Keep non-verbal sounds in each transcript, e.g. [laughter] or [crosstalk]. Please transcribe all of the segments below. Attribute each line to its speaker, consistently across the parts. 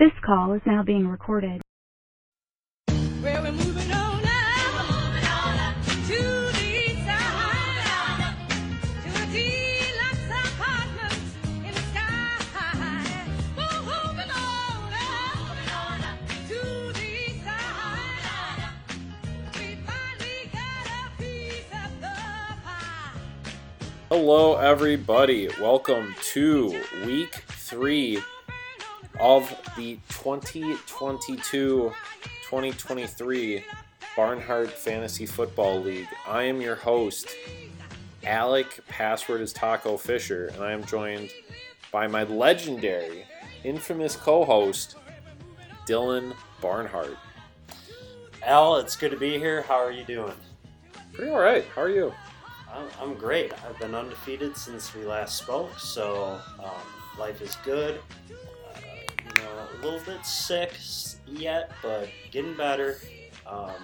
Speaker 1: This call is now being recorded.
Speaker 2: Well, we're moving on up, to the side, to a deluxe apartment in the sky. We're moving on up, to the side. We finally got a piece of the pie.
Speaker 3: Hello, everybody. Welcome to week three of the 2022 2023 Barnhart Fantasy Football League. I am your host, Alec, password is Taco Fisher, and I am joined by my legendary, infamous co host, Dylan Barnhart.
Speaker 4: Al, it's good to be here. How are you doing?
Speaker 3: Pretty alright. How are you?
Speaker 4: I'm, I'm great. I've been undefeated since we last spoke, so um, life is good. Little bit sick yet, but getting better. Um,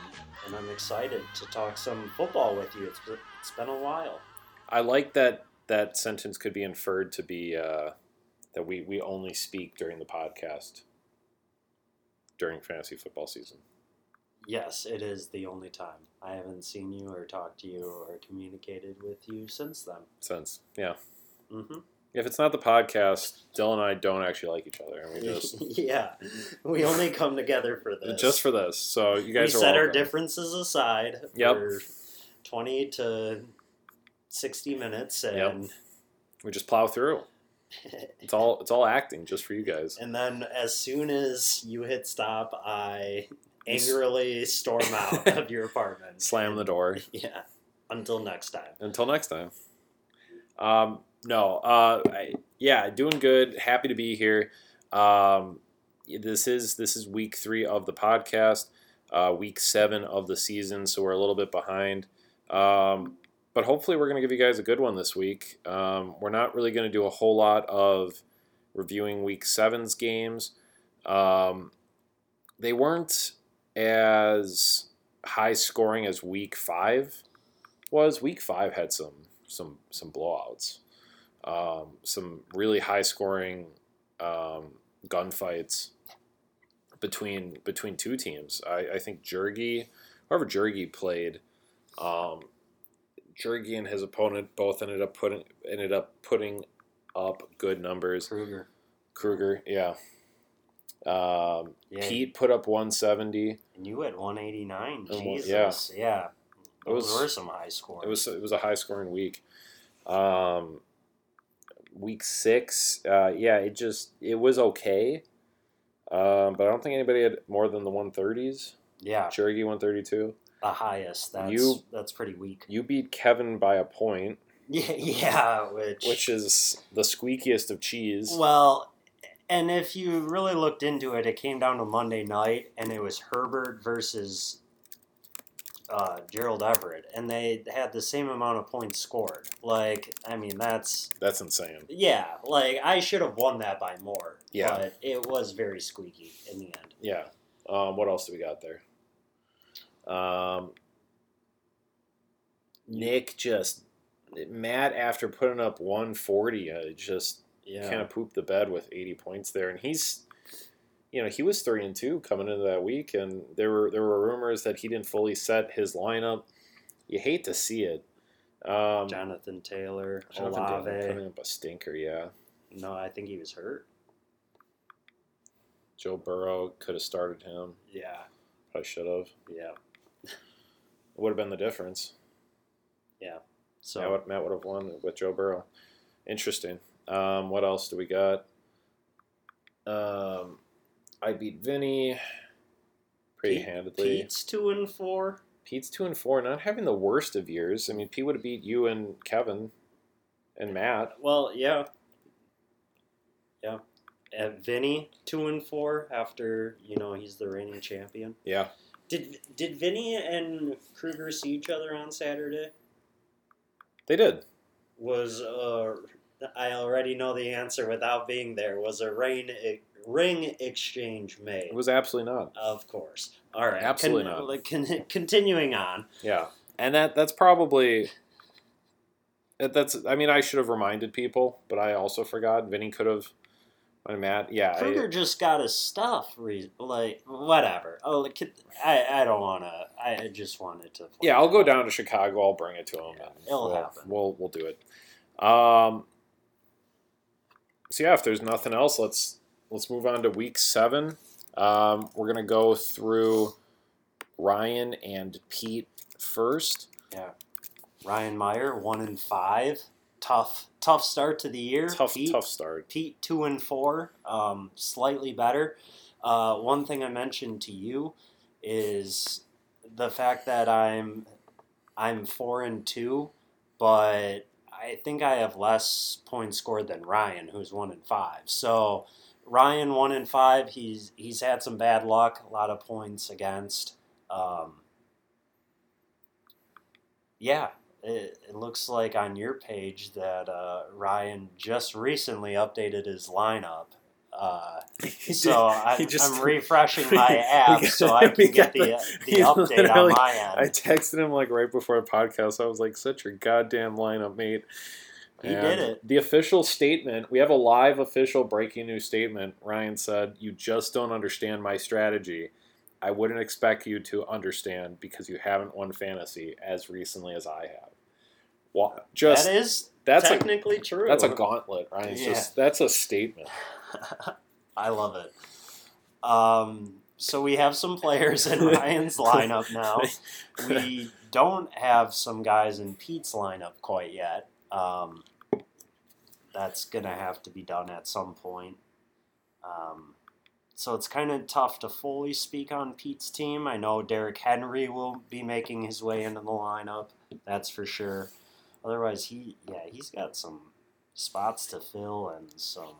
Speaker 4: and I'm excited to talk some football with you. It's, it's been a while.
Speaker 3: I like that that sentence could be inferred to be uh, that we, we only speak during the podcast during fantasy football season.
Speaker 4: Yes, it is the only time. I haven't seen you or talked to you or communicated with you since then.
Speaker 3: Since yeah,
Speaker 4: hmm
Speaker 3: if it's not the podcast, Dylan and I don't actually like each other, and we just [laughs]
Speaker 4: yeah, we only come together for this.
Speaker 3: just for this. So you guys
Speaker 4: we
Speaker 3: are
Speaker 4: set our differences aside
Speaker 3: Yep.
Speaker 4: for 20 to 60 minutes and
Speaker 3: We just plow through. [laughs] It's all it's all acting just for you guys.
Speaker 4: and then as soon as you hit stop i angrily storm [laughs] out of your apartment
Speaker 3: Slam the door.
Speaker 4: yeah until next time
Speaker 3: Until next time. Um, no, uh, I, yeah, doing good. Happy to be here. Um, this is this is week three of the podcast, uh, week seven of the season, so we're a little bit behind. Um, but hopefully, we're going to give you guys a good one this week. Um, we're not really going to do a whole lot of reviewing week seven's games. Um, they weren't as high scoring as week five was. Week five had some some some blowouts, um, some really high scoring um, gunfights between between two teams. I, I think Jurgi, whoever Jurgi played, um, Jurgi and his opponent both ended up putting ended up putting up good numbers.
Speaker 4: kruger
Speaker 3: Kruger, yeah. Um,
Speaker 4: Yeah.
Speaker 3: Pete put up 170.
Speaker 4: and you at 189
Speaker 3: And one-
Speaker 4: jesus yeah,
Speaker 3: It was-
Speaker 4: those were some high scores
Speaker 3: It was it was a high scoring week. Um, week six, uh, yeah, it just it was okay, um, but I don't think anybody had more than the one thirties.
Speaker 4: yeah
Speaker 3: Cherokee one thirty two.
Speaker 4: the highest that's
Speaker 3: You-
Speaker 4: that's pretty weak
Speaker 3: You beat Kevin by a point,
Speaker 4: yeah [laughs] yeah which
Speaker 3: which is the squeakiest of cheese.
Speaker 4: Well, and if you really looked into it, it came down to Monday night, and it was Herbert versus uh, Gerald Everett, and they had the same amount of points scored. Like, I mean, that's
Speaker 3: That's insane.
Speaker 4: yeah. Like, I should have won that by more.
Speaker 3: Yeah.
Speaker 4: but it was very squeaky in the end.
Speaker 3: Yeah. Um, what else do we got there? Um, Nick just Matt after putting up 140, uh, just
Speaker 4: Yeah,
Speaker 3: kind of pooped the bed with 80 points there, and he's, you know, he was three and two coming into that week, and there were there were rumors that he didn't fully set his lineup. You hate to see it. Um,
Speaker 4: Jonathan Taylor,
Speaker 3: Jonathan Taylor
Speaker 4: Olave.
Speaker 3: putting up a stinker, yeah.
Speaker 4: No, I think he was hurt.
Speaker 3: Joe Burrow could have started him.
Speaker 4: Yeah,
Speaker 3: Probably should have.
Speaker 4: yeah.
Speaker 3: Would have been the difference. Yeah.
Speaker 4: So
Speaker 3: Matt, would- Matt would have won with Joe Burrow. Interesting. Um, what else do we got? Um, I beat Vinny pretty
Speaker 4: Pete-
Speaker 3: handedly.
Speaker 4: Pete's two and four.
Speaker 3: Pete's two and four, not having the worst of years. I mean, Pete would have beat you and Kevin and Matt.
Speaker 4: Well, yeah, yeah. Uh, Vinny two and four after you know he's the reigning champion.
Speaker 3: Yeah,
Speaker 4: Did did Vinny and Kruger see each other on Saturday?
Speaker 3: they did.
Speaker 4: Was uh, I already know the answer without being there. Was a ring ring exchange made?
Speaker 3: It was absolutely not.
Speaker 4: of course. All right,
Speaker 3: Absolutely
Speaker 4: Con-
Speaker 3: not.
Speaker 4: like, con- continuing on.
Speaker 3: Yeah, and that that's probably that's. I mean, I should have reminded people, but I also forgot. Vinny could have I'm Matt. Yeah,
Speaker 4: Kruger
Speaker 3: I,
Speaker 4: just got his stuff. Re- like whatever. Oh, like, I I don't want to. I just wanted to.
Speaker 3: yeah. I'll go down to Chicago. I'll bring it to him.
Speaker 4: Yeah,
Speaker 3: and
Speaker 4: it'll
Speaker 3: we'll,
Speaker 4: happen.
Speaker 3: We'll we'll do it. Um. So yeah, if there's nothing else, let's let's move on to week seven. Um, we're gonna go through Ryan and Pete first.
Speaker 4: Yeah. Ryan Meyer one and five. Tough tough start to the year.
Speaker 3: Tough
Speaker 4: Pete,
Speaker 3: tough start.
Speaker 4: Pete two and four. Um, slightly better. Uh, one thing I mentioned to you is the fact that I'm I'm four and two, but I think I have less points scored than Ryan, who's one and five. So Ryan one and five. He's he's had some bad luck, a lot of points against. Um, yeah, it, it looks like on your page that uh, Ryan just recently updated his lineup. Uh, [laughs] so I, I'm refreshing my [laughs] app so I can get the, the
Speaker 3: he
Speaker 4: update on my
Speaker 3: I texted him like right before the podcast. I was like, "Such your goddamn lineup, mate."
Speaker 4: He did it.
Speaker 3: The official statement. We have a live official breaking news statement. Ryan said, "You just don't understand my strategy. I wouldn't expect you to understand because you haven't won fantasy as recently as I have." Well, just
Speaker 4: that is
Speaker 3: that's a
Speaker 4: technically true.
Speaker 3: that's a gauntlet, Ryan.
Speaker 4: Yeah.
Speaker 3: Just that's a statement. [laughs]
Speaker 4: I love it. Um, so we have some players in [laughs] Ryan's lineup now. [laughs] We don't have some guys in Pete's lineup quite yet. Um, that's gonna have to be done at some point. Um, so it's kind of tough to fully speak on Pete's team. I know Derrick Henry will be making his way into the lineup. That's for sure. Otherwise, he yeah he's got some spots to fill and some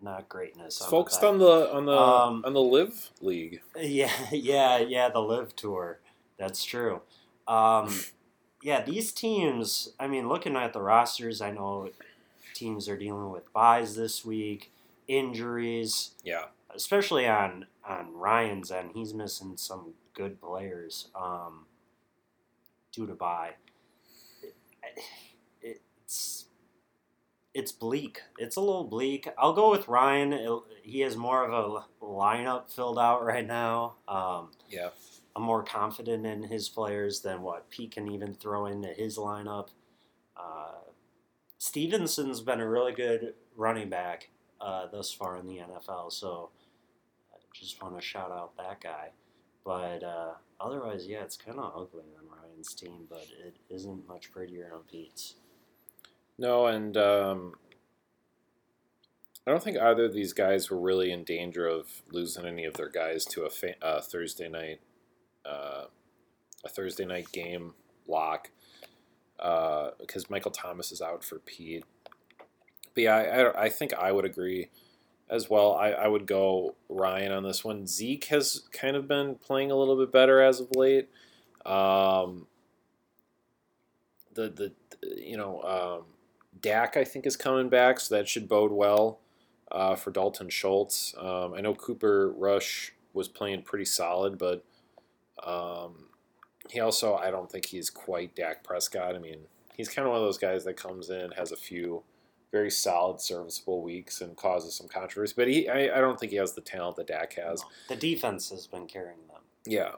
Speaker 4: not greatness. on
Speaker 3: Focused on the on the
Speaker 4: Um,
Speaker 3: on the live league. [laughs]
Speaker 4: Yeah, yeah, yeah. The live tour. That's true. Um, yeah, these teams. I mean, looking at the rosters, I know teams are dealing with buys this week, injuries,
Speaker 3: Yeah.
Speaker 4: especially on on Ryan's end. He's missing some good players um, due to buy. It, it's it's bleak. It's a little bleak. I'll go with Ryan. It- he has more of a lineup filled out right now. Um,
Speaker 3: Yeah.
Speaker 4: I'm more confident in his players than what Pete can even throw into his lineup. Uh, Stevenson's been a really good running back uh, thus far in the NFL, so I just want to shout out that guy. But uh, otherwise, yeah, it's kind of ugly on Ryan's team, but it isn't much prettier on Pete's.
Speaker 3: No, and um, I don't think either of these guys were really in danger of losing any of their guys to a fa- uh, Thursday night, uh, a Thursday night game lock, uh, because Michael Thomas is out for Pete. But yeah, I, I, think I would agree as well. I, I would go Ryan on this one. Zeke has kind of been playing a little bit better as of late. Um, the the you know um, Dak I think is coming back, so that should bode well uh, for Dalton Schultz. Um, I know Cooper Rush was playing pretty solid, but um, he also I don't think he's quite Dak Prescott. I mean, he's kind of one of those guys that comes in has a few very solid, serviceable weeks and causes some controversy, but he I, I don't think he has the talent that Dak has.
Speaker 4: The defense has been carrying them.
Speaker 3: Yeah.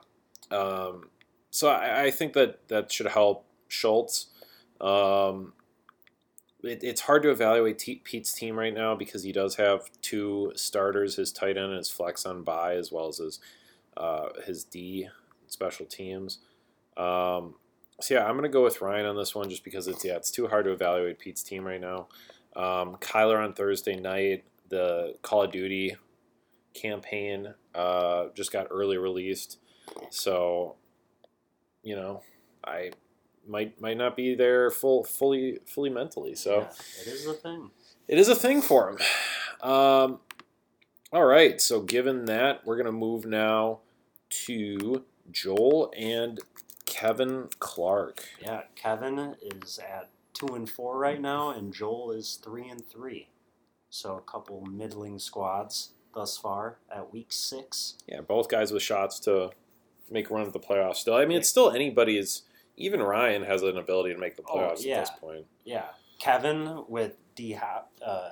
Speaker 3: Um, so I, I think that that should help Schultz. Um, it, it's hard to evaluate T- Pete's team right now because he does have two starters, his tight end and his flex on by, as well as his uh, his D special teams. Um, so yeah, I'm gonna go with Ryan on this one just because it's yeah it's too hard to evaluate Pete's team right now. Um, Kyler on Thursday night, the Call of Duty campaign uh, just got early released, so you know I might might not be there full fully fully mentally. So
Speaker 4: Yeah, it is a thing.
Speaker 3: it is a thing for him. Um, all right, so given that, we're gonna move now to Joel and Kevin Clark.
Speaker 4: Yeah, Kevin is at two and four right now, and Joel is three and three. So a couple middling squads thus far at week six.
Speaker 3: Yeah, both guys with shots to make a run at the playoffs. Still, I mean, it's still anybody's. Even Ryan has an ability to make the
Speaker 4: Oh,
Speaker 3: playoffs
Speaker 4: yeah.
Speaker 3: at this point.
Speaker 4: Yeah, Kevin with D Hop, uh,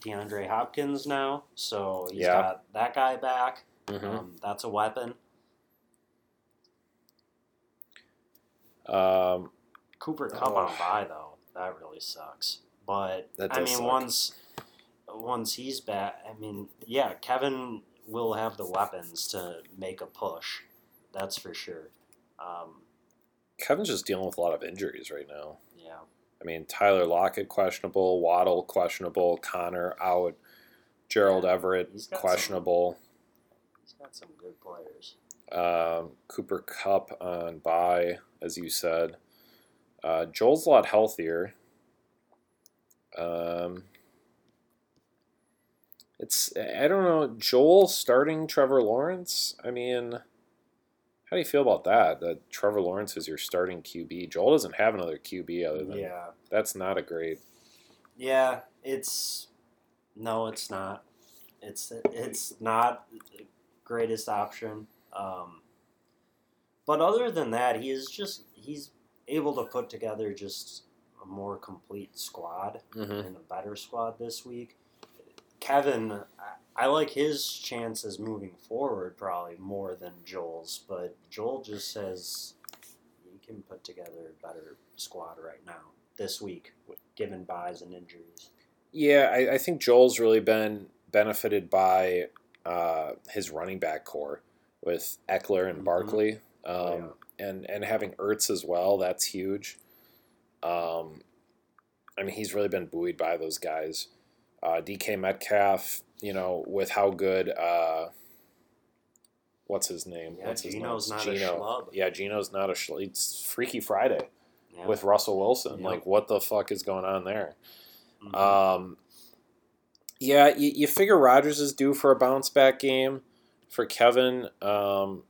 Speaker 4: DeAndre Hopkins now, so he's
Speaker 3: Yeah.
Speaker 4: got that guy back.
Speaker 3: Mhm.
Speaker 4: Um, that's a weapon.
Speaker 3: Um,
Speaker 4: Cooper Kupp
Speaker 3: Oh.
Speaker 4: on bye though, that really sucks. But I mean,
Speaker 3: suck.
Speaker 4: once once he's back, I mean, yeah, Kevin will have the weapons to make a push. That's for sure. Um,
Speaker 3: Kevin's just dealing with a lot of injuries right now.
Speaker 4: yeah,
Speaker 3: I mean, Tyler Lockett questionable, Waddle questionable, Connor out, Gerald
Speaker 4: Yeah,
Speaker 3: Everett
Speaker 4: he's some-
Speaker 3: questionable,
Speaker 4: he's got some good players.
Speaker 3: um, Cooper Kupp on bye, as you said. Uh, Joel's a lot healthier. Um, it's I don't know Joel starting Trevor Lawrence. I mean, how do you feel about that? That Trevor Lawrence is your starting QB. Joel doesn't have another QB other than
Speaker 4: Yeah,
Speaker 3: that's not a great.
Speaker 4: yeah, it's no, it's not. It's it's not the greatest option. Um, but other than that, he is just he's able to put together just a more complete squad
Speaker 3: Mhm.
Speaker 4: and a better squad this week. Kevin, I, like his chances moving forward probably more than Joel's, but Joel just says he can put together a better squad right now this week, given buys and injuries.
Speaker 3: Yeah, I, I think Joel's really been benefited by uh, his running back core with Ekeler and
Speaker 4: Mhm.
Speaker 3: Barkley, um,
Speaker 4: Oh,
Speaker 3: and and having Ertz as well. That's huge. Um, I mean, he's really been buoyed by those guys. Uh, DK Metcalf, you know, with how good. Uh, what's his name?
Speaker 4: Yeah,
Speaker 3: what's his
Speaker 4: Gino's
Speaker 3: name?
Speaker 4: not a schlub.
Speaker 3: Yeah, Gino's not a schlub. It's Freaky Friday
Speaker 4: Yeah.
Speaker 3: with Russell Wilson.
Speaker 4: Yeah.
Speaker 3: Like, what the fuck is going on there?
Speaker 4: Mhm.
Speaker 3: Um, yeah, you, you figure Rodgers is due for a bounce back game for Kevin. Um,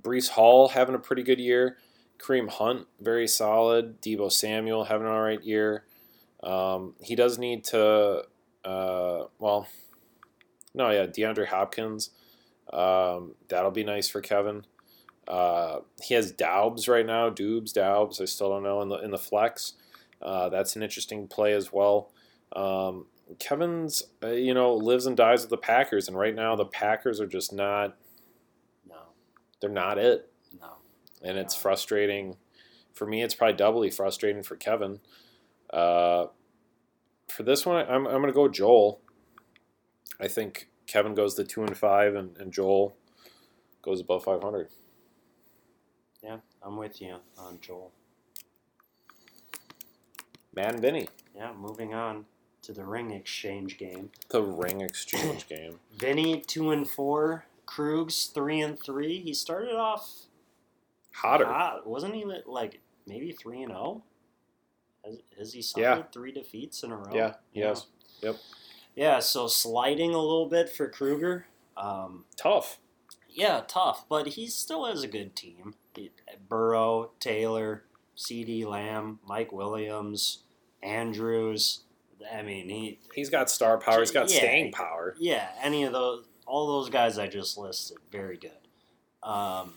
Speaker 3: Breece Hall having a pretty good year. Kareem Hunt very solid. Deebo Samuel having an all right year. Um, he does need to. Uh, well, no, yeah, DeAndre Hopkins. Um, that'll be nice for Kevin. Uh, he has Daubs right now. Dubes, Daubs. I still don't know in the in the flex. Uh, that's an interesting play as well. Um, Kevin's, uh, you know, lives and dies with the Packers, and right now the Packers are just not. They're not it,
Speaker 4: no.
Speaker 3: and it's frustrating. For me, it's probably doubly frustrating for Kevin. Uh, for this one, I'm, I'm going to go Joel. I think Kevin goes the two and five, and, and Joel goes above 500.
Speaker 4: Yeah, I'm with you on Joel.
Speaker 3: Matt and Vinny,
Speaker 4: Yeah, moving on to the ring exchange game.
Speaker 3: the ring exchange game.
Speaker 4: Vinny two and four. Krugs three and three. He started off
Speaker 3: Hotter.
Speaker 4: hot, wasn't he? Like maybe three and zero. Has, has he suffered
Speaker 3: Yeah.
Speaker 4: three defeats in a row?
Speaker 3: Yeah, has. Yep.
Speaker 4: Yeah, so sliding a little bit for Kruger. Um,
Speaker 3: Tough.
Speaker 4: yeah, tough, but he still has a good team. Burrow, Taylor, CeeDee Lamb, Mike Williams, Andrews. I mean, he
Speaker 3: He's got star power. He's got
Speaker 4: Yeah.
Speaker 3: staying power.
Speaker 4: Yeah, any of those, all those guys I just listed, very good. Um,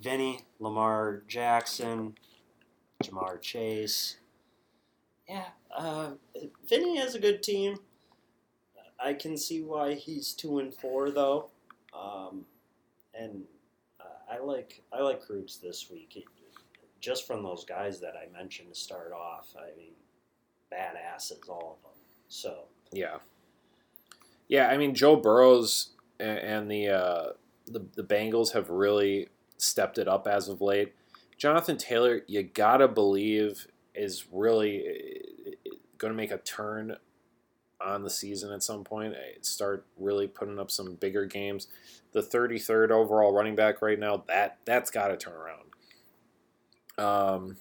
Speaker 4: Vinny, Lamar Jackson, Ja'Marr Chase. Yeah, uh, Vinny has a good team. I can see why he's two and four though, um, and uh, I like I like Krugs this week. He- just from those guys that I mentioned to start off, I mean, badasses, all of them. So
Speaker 3: Yeah. Yeah, I mean Joe Burrows and the uh, the the Bengals have really stepped it up as of late. Jonathan Taylor, you gotta believe, is really going to make a turn on the season at some point. eh, Start really putting up some bigger games. The 33rd overall running back right now, that that's got to turn around. Um,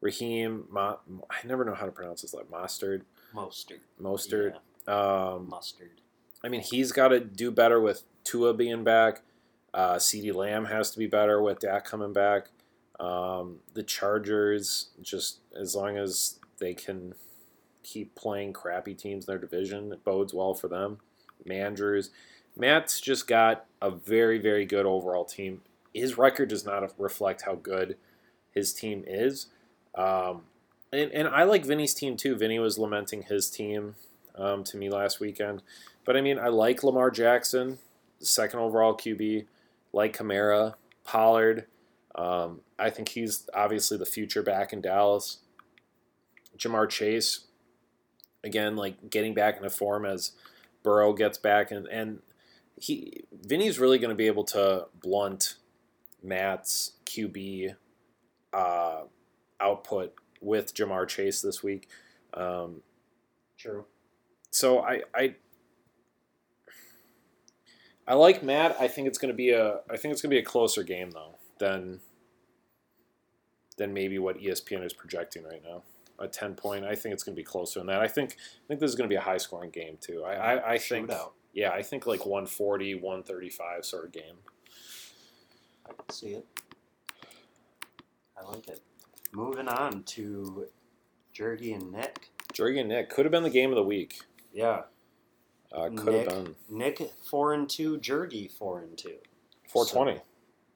Speaker 3: Raheem, Mo- I never know how to pronounce his name. Mostard,
Speaker 4: Mostert.
Speaker 3: Mostert.
Speaker 4: Yeah,
Speaker 3: Um,
Speaker 4: mustard.
Speaker 3: I mean, he's got to do better with Tua being back. Uh, CeeDee Lamb has to be better with Dak coming back. Um, the Chargers, just as long as they can keep playing crappy teams in their division, it bodes well for them. Mandrews. Matt's just got a very, very good overall team. His record does not reflect how good his team is. Um, and, and I like Vinny's team too. Vinny was lamenting his team um, to me last weekend, but I mean, I like Lamar Jackson, second overall QB, like Kamara, Pollard. Um, I think he's obviously the future back in Dallas. Ja'Marr Chase, again, like getting back into form as Burrow gets back, and and he Vinny's really going to be able to blunt Matt's QB uh, output with Ja'Marr Chase this week. Um,
Speaker 4: True.
Speaker 3: So I, I I like Matt. I think it's going to be a I think it's to be a closer game though than than maybe what ESPN is projecting right now. A ten point. I think it's going to be closer than that. I think I think this is going to be a high scoring game too. I I, I think
Speaker 4: Shootout.
Speaker 3: yeah I think like 140, 135 sort of game.
Speaker 4: I can see it. I like it. Moving on to Jergy and Nick.
Speaker 3: Jorgy and Nick could have been the game of the week.
Speaker 4: Yeah.
Speaker 3: Uh, could
Speaker 4: Nick,
Speaker 3: have been
Speaker 4: Nick four and two, Jergy four and two.
Speaker 3: 420.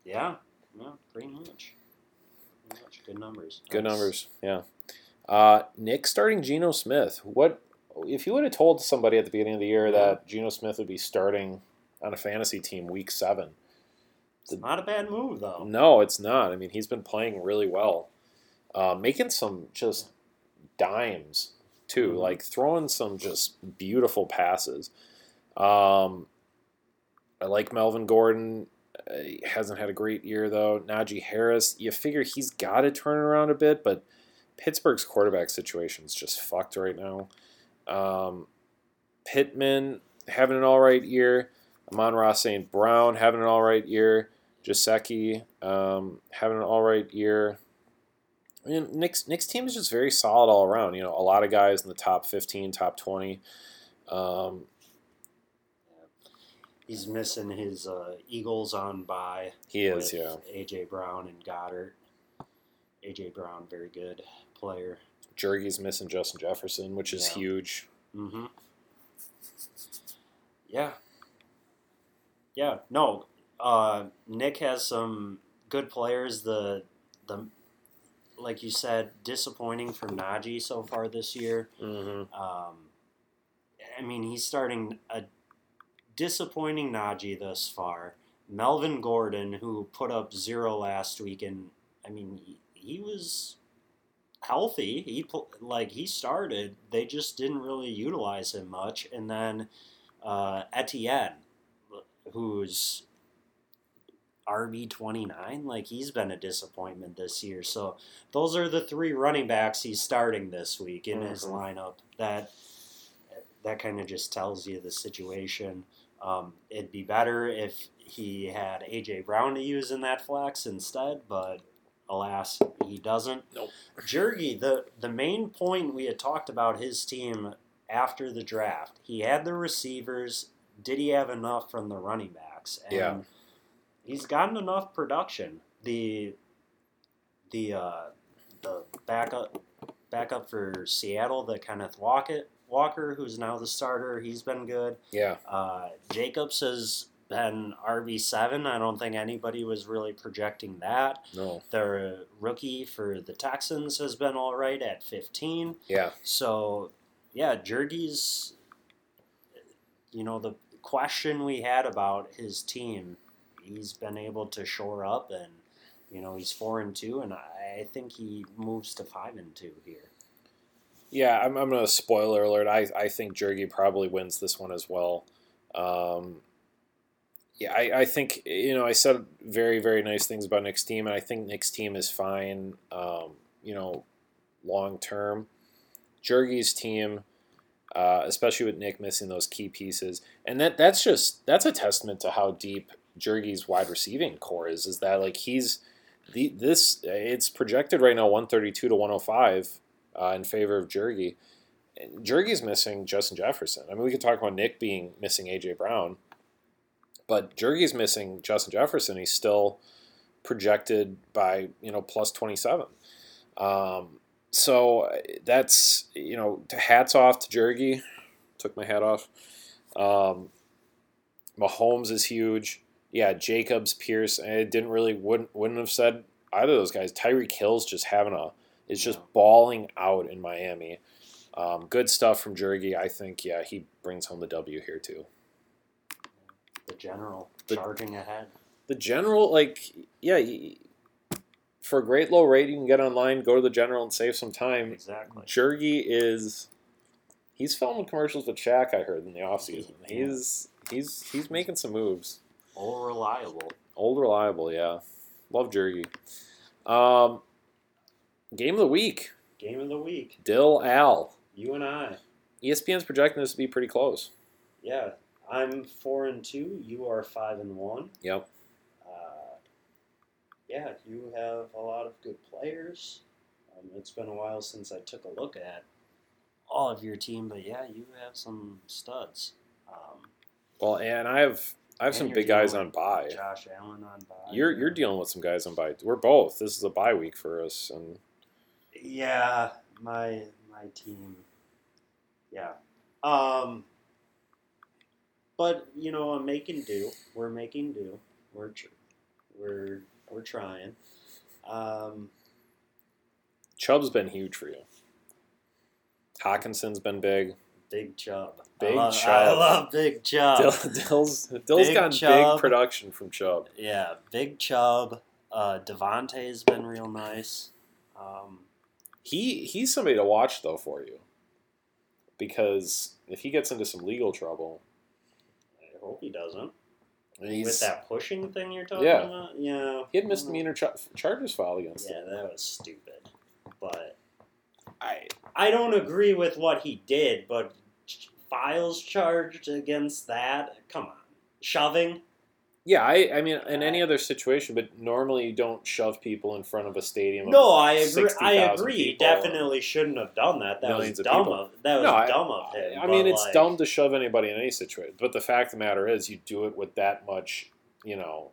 Speaker 4: Yeah, yeah, pretty much. Pretty much. Good numbers.
Speaker 3: Good
Speaker 4: Nice.
Speaker 3: numbers. Yeah. Uh, Nick starting Geno Smith. What if you would have told somebody at the beginning of the year
Speaker 4: Yeah.
Speaker 3: that Geno Smith would be starting on a fantasy team week seven?
Speaker 4: It's not a bad move though.
Speaker 3: No, it's not. I mean, he's been playing really well, uh, making some just dimes too,
Speaker 4: Mhm.
Speaker 3: like throwing some just beautiful passes. Um, I like Melvin Gordon. Uh, he hasn't had a great year though. Najee Harris, you figure he's got to turn around a bit, but Pittsburgh's quarterback situation is just fucked right now. Um, Pittman having an all right year. Amon-Ra St. Brown having an all right year. Jaceki um, having an all right year. I mean, Nick's Nick's team is just very solid all around. You know, a lot of guys in the top fifteen, top twenty. Um,
Speaker 4: He's missing his uh, Eagles on by.
Speaker 3: he is, yeah.
Speaker 4: AJ Brown and Goedert. AJ Brown, very good player.
Speaker 3: Jergy's missing Justin Jefferson, which is
Speaker 4: Yeah.
Speaker 3: huge.
Speaker 4: Mm-hmm. Yeah. Yeah. No. Uh, Nick has some good players. The the like you said, disappointing for Najee so far this year.
Speaker 3: Mm-hmm.
Speaker 4: Um, I mean, he's starting a disappointing Najee thus far. Melvin Gordon, who put up zero last week, and I mean, he, he was healthy. He like he started. They just didn't really utilize him much. And then uh, Etienne, who's RB twenty nine, like he's been a disappointment this year. So those are the three running backs he's starting this week in his
Speaker 3: Mhm.
Speaker 4: lineup. That that kind of just tells you the situation. Um, it'd be better if he had AJ Brown to use in that flex instead, but alas, he doesn't.
Speaker 3: Nope.
Speaker 4: Jergy, the the main point we had talked about his team after the draft, he had the receivers. Did he have enough from the running backs? And
Speaker 3: Yeah.
Speaker 4: He's gotten enough production. The the uh, the backup backup for Seattle, the Kenneth Walker, Walker, who's now the starter, he's been good.
Speaker 3: Yeah.
Speaker 4: Uh, Jacobs has been RB seven. I don't think anybody was really projecting that.
Speaker 3: No.
Speaker 4: The rookie for the Texans has been all right at fifteen.
Speaker 3: Yeah.
Speaker 4: So, yeah, Jergy's, you know, the question we had about his team, he's been able to shore up, and you know, he's four and two, and I, think he moves to five and two here.
Speaker 3: Yeah, I'm, I'm to spoiler alert. I, I think Jergy probably wins this one as well. Um, yeah, I, I think, you know, I said very, very nice things about Nick's team, and I think Nick's team is fine, um, you know, long term. Jergy's team, uh, especially with Nick missing those key pieces, and that that's just that's a testament to how deep Jergy's wide receiving core is. Is that like he's the this it's projected right now 132 to 105 uh, in favor of Jergy. And missing Justin Jefferson. I mean, we could talk about Nick being missing AJ Brown, but Jergy's missing Justin Jefferson. He's still projected by you know plus 27. Um, so that's you know hats off to Jergy. Took my hat off. Um, Mahomes is huge. Yeah, Jacobs, Pierce. I didn't really wouldn't wouldn't have said either of those guys. Tyreek Hill's just having a is just
Speaker 4: Yeah.
Speaker 3: balling out in Miami. Um, good stuff from Jurgi. I think, yeah, he brings home the W here too.
Speaker 4: The general
Speaker 3: The-
Speaker 4: charging ahead.
Speaker 3: The general, like, yeah, for a great low rate, you can get online, go to the general, and save some time.
Speaker 4: Exactly.
Speaker 3: Jurgi is he's filming commercials with Shaq. I heard in the offseason. He's he's he's making some moves.
Speaker 4: All reliable.
Speaker 3: Old reliable, yeah. Love jerky. Um, game of the week.
Speaker 4: Game of the week.
Speaker 3: Dill Al.
Speaker 4: You and I.
Speaker 3: ESPN's projecting this to be pretty close.
Speaker 4: Yeah. I'm four and two. You are five and one.
Speaker 3: Yep.
Speaker 4: Uh, yeah, you have a lot of good players. Um, it's been a while since I took a look at all of your team, but yeah, you have some studs. Um,
Speaker 3: Well, and I have I have some big guys on bye.
Speaker 4: Josh Allen on bye.
Speaker 3: You're you're dealing with some guys on bye. We're both. This is a bye week for us, and
Speaker 4: Yeah, my my team. Yeah. Um. But you know, I'm making do. We're making do. We're tr- we're we're trying. Um.
Speaker 3: Chubb's been huge for you. Hockenson's been big.
Speaker 4: Big Chubb.
Speaker 3: Big
Speaker 4: I love, I love Big Chubb.
Speaker 3: Dill, Dill's Dill's
Speaker 4: Big
Speaker 3: gotten
Speaker 4: Chubb.
Speaker 3: big production from Chubb.
Speaker 4: Yeah, Big Chubb. Uh, Davante's been real nice. Um,
Speaker 3: He he's somebody to watch though for you, because if he gets into some legal trouble,
Speaker 4: I hope he doesn't.
Speaker 3: he's
Speaker 4: With that pushing thing you're talking
Speaker 3: Yeah.
Speaker 4: about, yeah.
Speaker 3: he had misdemeanor char- charges filed against
Speaker 4: Yeah,
Speaker 3: him.
Speaker 4: that was stupid. But
Speaker 3: I
Speaker 4: I don't agree with what he did, but files charged against that. Come on, shoving.
Speaker 3: yeah I I mean in any uh, other situation, but normally you don't shove people in front of a stadium. of
Speaker 4: No, I agree.
Speaker 3: 60,000
Speaker 4: I agree. Definitely shouldn't have done that. That was dumb
Speaker 3: people.
Speaker 4: of that was
Speaker 3: No, I-
Speaker 4: dumb of him.
Speaker 3: I mean,
Speaker 4: but,
Speaker 3: it's
Speaker 4: like,
Speaker 3: dumb to shove anybody in any situation, but the fact of the matter is, you do it with that much, you know.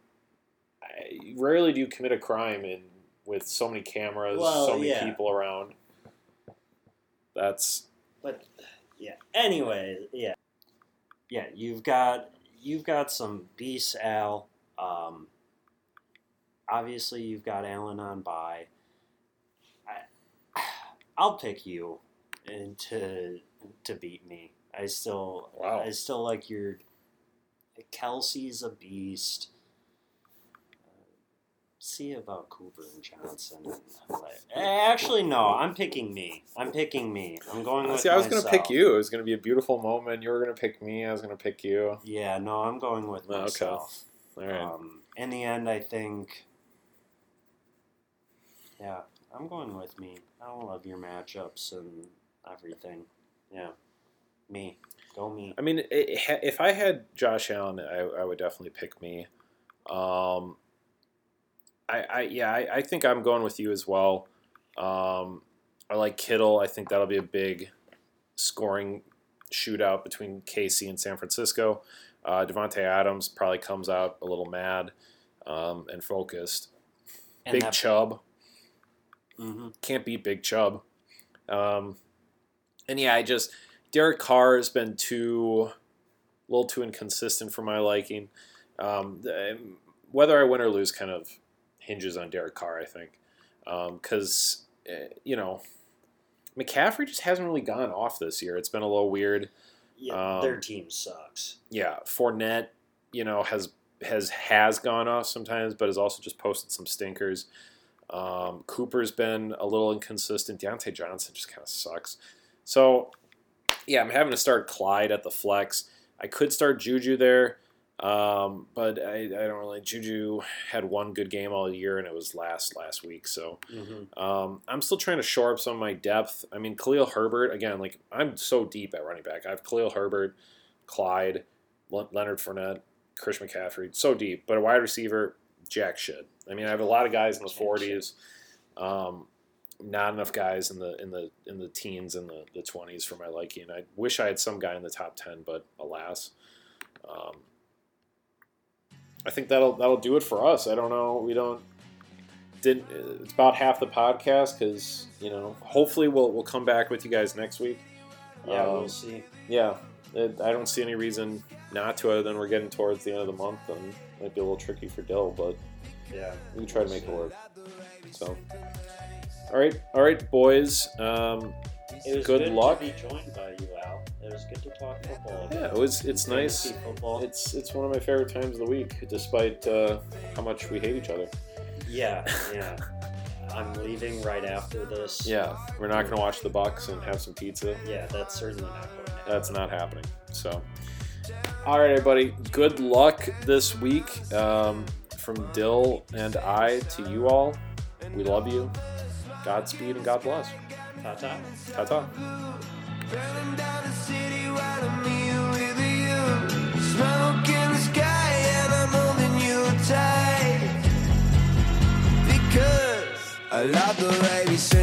Speaker 3: I, rarely do you commit a crime in with so many cameras,
Speaker 4: Well,
Speaker 3: so many
Speaker 4: yeah.
Speaker 3: people around. That's
Speaker 4: But yeah. Anyway, yeah, yeah. You've got you've got some beasts, Al. Um, obviously, you've got Allen on by. I, [sighs] I'll pick you, and to to beat me. I still
Speaker 3: Wow.
Speaker 4: I still like your. Kelce's a beast. See about Cooper and Johnson. Like, actually, no. I'm picking me. I'm picking me. I'm going with
Speaker 3: see. I was going to
Speaker 4: myself.
Speaker 3: pick you. It was going to be a beautiful moment. You were going to pick me. I was going to pick you.
Speaker 4: Yeah, no, I'm going with
Speaker 3: Oh, okay.
Speaker 4: myself.
Speaker 3: All right.
Speaker 4: Um, in the end, I think. Yeah, I'm going with me. I love your matchups and everything. Yeah, me. Go me.
Speaker 3: I mean, it if I had Josh Allen, I, I would definitely pick me. Um, I, I yeah, I, I think I'm going with you as well. Um, I like Kittle. I think that'll be a big scoring shootout between KC and San Francisco. Uh, Davante Adams probably comes out a little mad um, and focused.
Speaker 4: And
Speaker 3: Big
Speaker 4: that-
Speaker 3: Chubb
Speaker 4: Mhm.
Speaker 3: can't beat Big Chubb. Um, and yeah, I just Derek Carr has been too a little too inconsistent for my liking. Um, whether I win or lose kind of hinges on Derek Carr, I think, because you know McCaffrey just hasn't really gone off this year. It's been a little weird.
Speaker 4: Yeah,
Speaker 3: Um,
Speaker 4: their team sucks.
Speaker 3: Yeah, Fournette, you know, has has has gone off sometimes, but has also just posted some stinkers. Um, Cooper's been a little inconsistent. Diontae Johnson just kind of sucks. So, yeah, I'm having to start Clyde at the flex. I could start Juju there, um, but I, I don't really. Juju had one good game all year, and it was last last week. So
Speaker 4: hmm
Speaker 3: um, I'm still trying to shore up some of my depth. I mean, Khalil Herbert again. Like I'm so deep at running back. I have Khalil Herbert, Clyde, Le- Leonard Fournette, Chris McCaffrey. So deep, but a wide receiver, jack shit. I mean, I have a lot of guys in the
Speaker 4: Jack
Speaker 3: 40s. Um, not enough guys in the in the in the teens and the, the 20s for my liking. I wish I had some guy in the top 10, but alas. Um, I think that'll that'll do it for us. I don't know. We don't didn't. It's about half the podcast because you know. Hopefully, we'll we'll come back with you guys next week.
Speaker 4: Yeah,
Speaker 3: Um,
Speaker 4: we'll see.
Speaker 3: Yeah, it, I don't see any reason not to, other than we're getting towards the end of the month and it might be a little tricky for Dill, but
Speaker 4: Yeah.
Speaker 3: we can try to make it work. So, All right, all right, boys. Um,
Speaker 4: It was
Speaker 3: Good
Speaker 4: good,
Speaker 3: luck.
Speaker 4: to be joined by you, Al. It was good to talk football.
Speaker 3: yeah, it was. It's nice.
Speaker 4: Football.
Speaker 3: It's it's one of my favorite times of the week, despite uh, how much we hate each other.
Speaker 4: yeah, yeah. I'm leaving right after this.
Speaker 3: Yeah, we're not gonna watch the Bucks and have some pizza.
Speaker 4: Yeah, that's certainly not going to happen.
Speaker 3: That's not happening. So, all right, everybody. Good luck this week. Um, from Dill and I to you all. We love you. Godspeed and God bless.
Speaker 4: Ta-ta.
Speaker 3: Ta ta.
Speaker 5: Burning I love the way we synchronize.